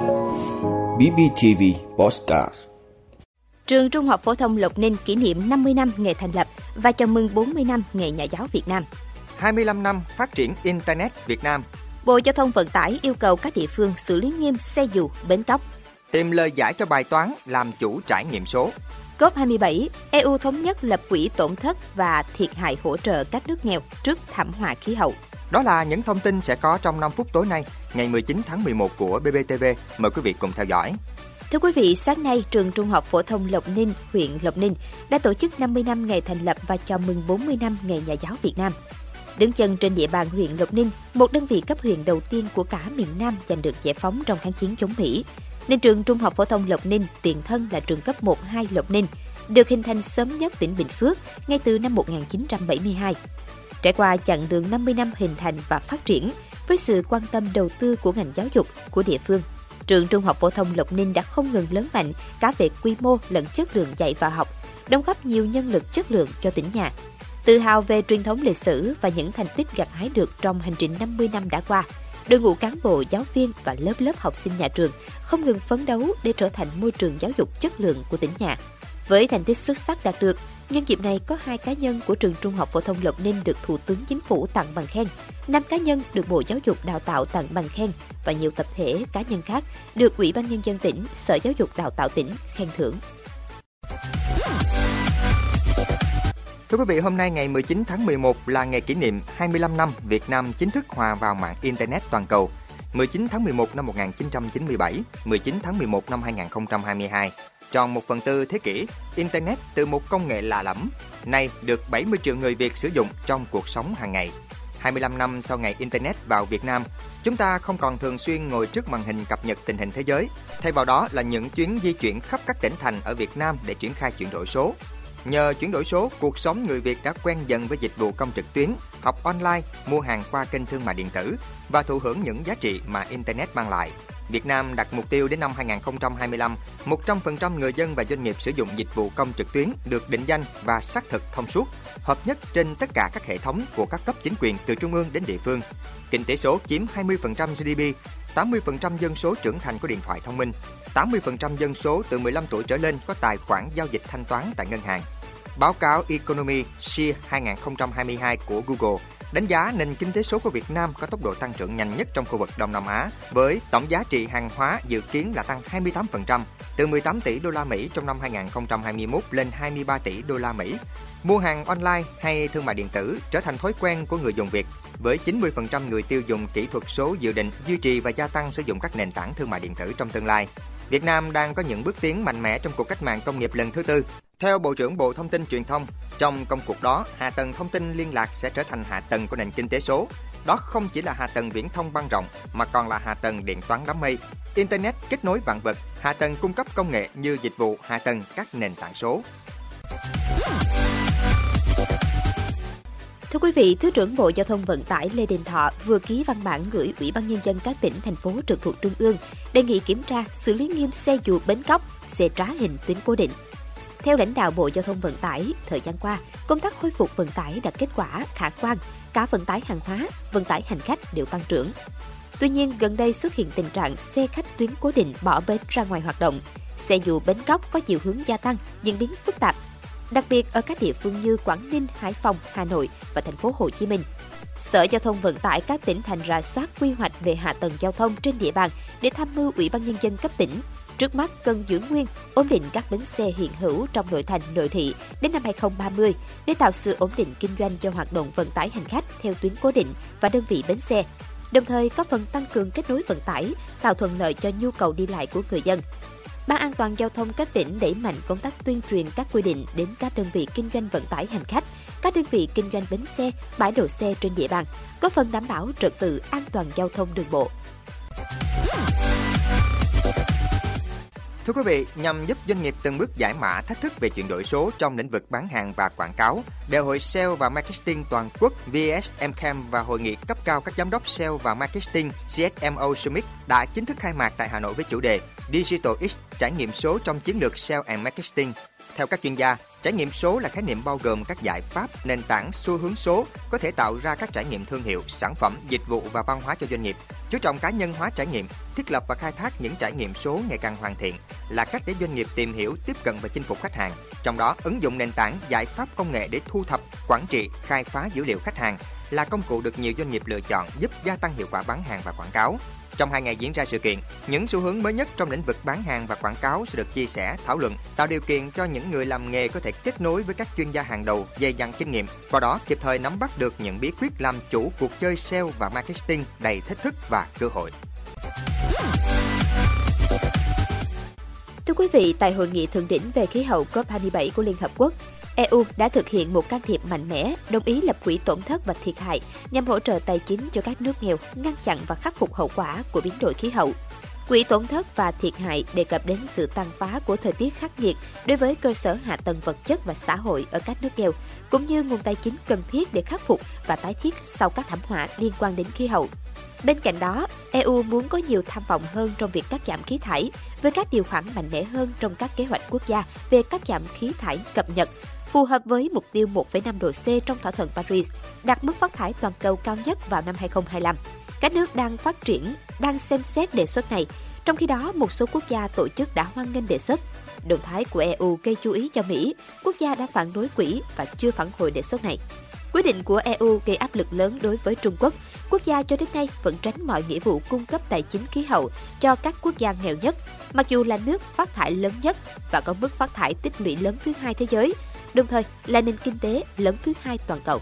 BBTV Postcard Trường Trung học phổ thông Lộc Ninh kỷ niệm 50 năm ngày thành lập và chào mừng 40 năm ngày Nhà giáo Việt Nam. 25 năm phát triển Internet Việt Nam. Bộ Giao thông Vận tải yêu cầu các địa phương xử lý nghiêm xe dù, bến cóc. Tìm lời giải cho bài toán làm chủ trải nghiệm số. COP27, EU thống nhất lập quỹ tổn thất và thiệt hại hỗ trợ các nước nghèo trước thảm họa khí hậu. Đó là những thông tin sẽ có trong 5 phút tối nay, ngày 19 tháng 11 của BBTV. Mời quý vị cùng theo dõi. Thưa quý vị, sáng nay, trường Trung học phổ thông Lộc Ninh, huyện Lộc Ninh đã tổ chức 50 năm ngày thành lập và chào mừng 40 năm ngày Nhà giáo Việt Nam. Đứng chân trên địa bàn huyện Lộc Ninh, một đơn vị cấp huyện đầu tiên của cả miền Nam giành được giải phóng trong kháng chiến chống Mỹ, nên trường Trung học phổ thông Lộc Ninh tiền thân là trường cấp 1-2 Lộc Ninh, được hình thành sớm nhất tỉnh Bình Phước ngay từ năm 1972. Trải qua chặng đường 50 năm hình thành và phát triển, với sự quan tâm đầu tư của ngành giáo dục của địa phương, trường Trung học phổ thông Lộc Ninh đã không ngừng lớn mạnh cả về quy mô lẫn chất lượng dạy và học, đóng góp nhiều nhân lực chất lượng cho tỉnh nhà. Tự hào về truyền thống lịch sử và những thành tích gặt hái được trong hành trình 50 năm đã qua, đội ngũ cán bộ, giáo viên và lớp lớp học sinh nhà trường không ngừng phấn đấu để trở thành môi trường giáo dục chất lượng của tỉnh nhà. Với thành tích xuất sắc đạt được, nhân dịp này có hai cá nhân của trường Trung học phổ thông Lộc Ninh được Thủ tướng Chính phủ tặng bằng khen, năm cá nhân được Bộ Giáo dục Đào tạo tặng bằng khen và nhiều tập thể cá nhân khác được Ủy ban nhân dân tỉnh, Sở Giáo dục Đào tạo tỉnh khen thưởng. Thưa quý vị, hôm nay ngày 19 tháng 11 là ngày kỷ niệm 25 năm Việt Nam chính thức hòa vào mạng Internet toàn cầu. 19 tháng 11 năm 1997, 19 tháng 11 năm 2022. Tròn một phần tư thế kỷ, Internet từ một công nghệ lạ lẫm, nay được 70 triệu người Việt sử dụng trong cuộc sống hàng ngày. 25 năm sau ngày Internet vào Việt Nam, chúng ta không còn thường xuyên ngồi trước màn hình cập nhật tình hình thế giới. Thay vào đó là những chuyến di chuyển khắp các tỉnh thành ở Việt Nam để triển khai chuyển đổi số. Nhờ chuyển đổi số, cuộc sống người Việt đã quen dần với dịch vụ công trực tuyến, học online, mua hàng qua kênh thương mại điện tử và thụ hưởng những giá trị mà Internet mang lại. Việt Nam đặt mục tiêu đến năm 2025, 100% người dân và doanh nghiệp sử dụng dịch vụ công trực tuyến được định danh và xác thực thông suốt, hợp nhất trên tất cả các hệ thống của các cấp chính quyền từ trung ương đến địa phương. Kinh tế số chiếm 20% GDP, 80% dân số trưởng thành có điện thoại thông minh, 80% dân số từ 15 tuổi trở lên có tài khoản giao dịch thanh toán tại ngân hàng. Báo cáo Economy Share 2022 của Google đánh giá nền kinh tế số của Việt Nam có tốc độ tăng trưởng nhanh nhất trong khu vực Đông Nam Á với tổng giá trị hàng hóa dự kiến là tăng 28% từ 18 tỷ đô la Mỹ trong năm 2021 lên 23 tỷ đô la Mỹ. Mua hàng online hay thương mại điện tử trở thành thói quen của người dùng Việt với 90% người tiêu dùng kỹ thuật số dự định duy trì và gia tăng sử dụng các nền tảng thương mại điện tử trong tương lai. Việt Nam đang có những bước tiến mạnh mẽ trong cuộc cách mạng công nghiệp lần thứ tư. Theo Bộ trưởng Bộ Thông tin Truyền thông, trong công cuộc đó, hạ tầng thông tin liên lạc sẽ trở thành hạ tầng của nền kinh tế số. Đó không chỉ là hạ tầng viễn thông băng rộng mà còn là hạ tầng điện toán đám mây, internet kết nối vạn vật, hạ tầng cung cấp công nghệ như dịch vụ hạ tầng các nền tảng số. Thưa quý vị, Thứ trưởng Bộ Giao thông Vận tải Lê Đình Thọ vừa ký văn bản gửi Ủy ban Nhân dân các tỉnh, thành phố trực thuộc Trung ương đề nghị kiểm tra, xử lý nghiêm xe dù bến cóc, xe trá hình tuyến cố định. Theo lãnh đạo Bộ Giao thông Vận tải, thời gian qua, công tác khôi phục vận tải đạt kết quả khả quan, cả vận tải hàng hóa, vận tải hành khách đều tăng trưởng. Tuy nhiên, gần đây xuất hiện tình trạng xe khách tuyến cố định bỏ bến ra ngoài hoạt động. Xe dù bến cóc có chiều hướng gia tăng, diễn biến phức tạp, đặc biệt ở các địa phương như Quảng Ninh, Hải Phòng, Hà Nội và thành phố Hồ Chí Minh. Sở Giao thông Vận tải các tỉnh thành ra soát quy hoạch về hạ tầng giao thông trên địa bàn để tham mưu Ủy ban nhân dân cấp tỉnh. Trước mắt cần giữ nguyên, ổn định các bến xe hiện hữu trong nội thành, nội thị đến năm 2030 để tạo sự ổn định kinh doanh cho hoạt động vận tải hành khách theo tuyến cố định và đơn vị bến xe. Đồng thời có phần tăng cường kết nối vận tải, tạo thuận lợi cho nhu cầu đi lại của người dân. Ban an toàn giao thông các tỉnh đẩy mạnh công tác tuyên truyền các quy định đến các đơn vị kinh doanh vận tải hành khách, các đơn vị kinh doanh bến xe, bãi đậu xe trên địa bàn, có phần đảm bảo trật tự an toàn giao thông đường bộ. Thưa quý vị, nhằm giúp doanh nghiệp từng bước giải mã thách thức về chuyển đổi số trong lĩnh vực bán hàng và quảng cáo, Đại hội Sale và Marketing toàn quốc VSMCAM và hội nghị cấp cao các giám đốc Sale và Marketing CSMO Summit đã chính thức khai mạc tại Hà Nội với chủ đề Digital X trải nghiệm số trong chiến lược Sale and Marketing. Theo các chuyên gia, trải nghiệm số là khái niệm bao gồm các giải pháp, nền tảng, xu hướng số có thể tạo ra các trải nghiệm thương hiệu, sản phẩm, dịch vụ và văn hóa cho doanh nghiệp Chú trọng cá nhân hóa trải nghiệm, thiết lập và khai thác những trải nghiệm số ngày càng hoàn thiện là cách để doanh nghiệp tìm hiểu, tiếp cận và chinh phục khách hàng. Trong đó, ứng dụng nền tảng giải pháp công nghệ để thu thập, quản trị, khai phá dữ liệu khách hàng là công cụ được nhiều doanh nghiệp lựa chọn giúp gia tăng hiệu quả bán hàng và quảng cáo. Trong hai ngày diễn ra sự kiện, những xu hướng mới nhất trong lĩnh vực bán hàng và quảng cáo sẽ được chia sẻ, thảo luận, tạo điều kiện cho những người làm nghề có thể kết nối với các chuyên gia hàng đầu dày dặn kinh nghiệm, qua đó kịp thời nắm bắt được những bí quyết làm chủ cuộc chơi sale và marketing đầy thách thức và cơ hội. Thưa quý vị, tại hội nghị thượng đỉnh về khí hậu COP27 của Liên Hợp Quốc, EU đã thực hiện một can thiệp mạnh mẽ, đồng ý lập quỹ tổn thất và thiệt hại nhằm hỗ trợ tài chính cho các nước nghèo, ngăn chặn và khắc phục hậu quả của biến đổi khí hậu. Quỹ tổn thất và thiệt hại đề cập đến sự tàn phá của thời tiết khắc nghiệt đối với cơ sở hạ tầng vật chất và xã hội ở các nước nghèo, cũng như nguồn tài chính cần thiết để khắc phục và tái thiết sau các thảm họa liên quan đến khí hậu. Bên cạnh đó, EU muốn có nhiều tham vọng hơn trong việc cắt giảm khí thải, với các điều khoản mạnh mẽ hơn trong các kế hoạch quốc gia về cắt giảm khí thải cập nhật, phù hợp với mục tiêu 1,5 độ C trong thỏa thuận Paris, đạt mức phát thải toàn cầu cao nhất vào năm 2025. Các nước đang phát triển đang xem xét đề xuất này, trong khi đó một số quốc gia tổ chức đã hoan nghênh đề xuất. Động thái của EU gây chú ý cho Mỹ, quốc gia đã phản đối quỹ và chưa phản hồi đề xuất này. Quyết định của EU gây áp lực lớn đối với Trung Quốc, quốc gia cho đến nay vẫn tránh mọi nghĩa vụ cung cấp tài chính khí hậu cho các quốc gia nghèo nhất, mặc dù là nước phát thải lớn nhất và có mức phát thải tích lũy lớn thứ hai thế giới, đồng thời là nền kinh tế lớn thứ hai toàn cầu.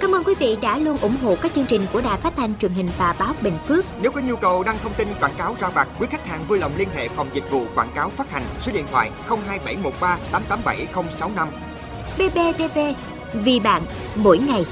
Cảm ơn quý vị đã luôn ủng hộ các chương trình của Đài Phát thanh truyền hình và báo Bình Phước. Nếu có nhu cầu đăng thông tin quảng cáo ra vặt, quý khách hàng vui lòng liên hệ phòng dịch vụ quảng cáo phát hành số điện thoại 02713 887065. BBTV, vì bạn, mỗi ngày.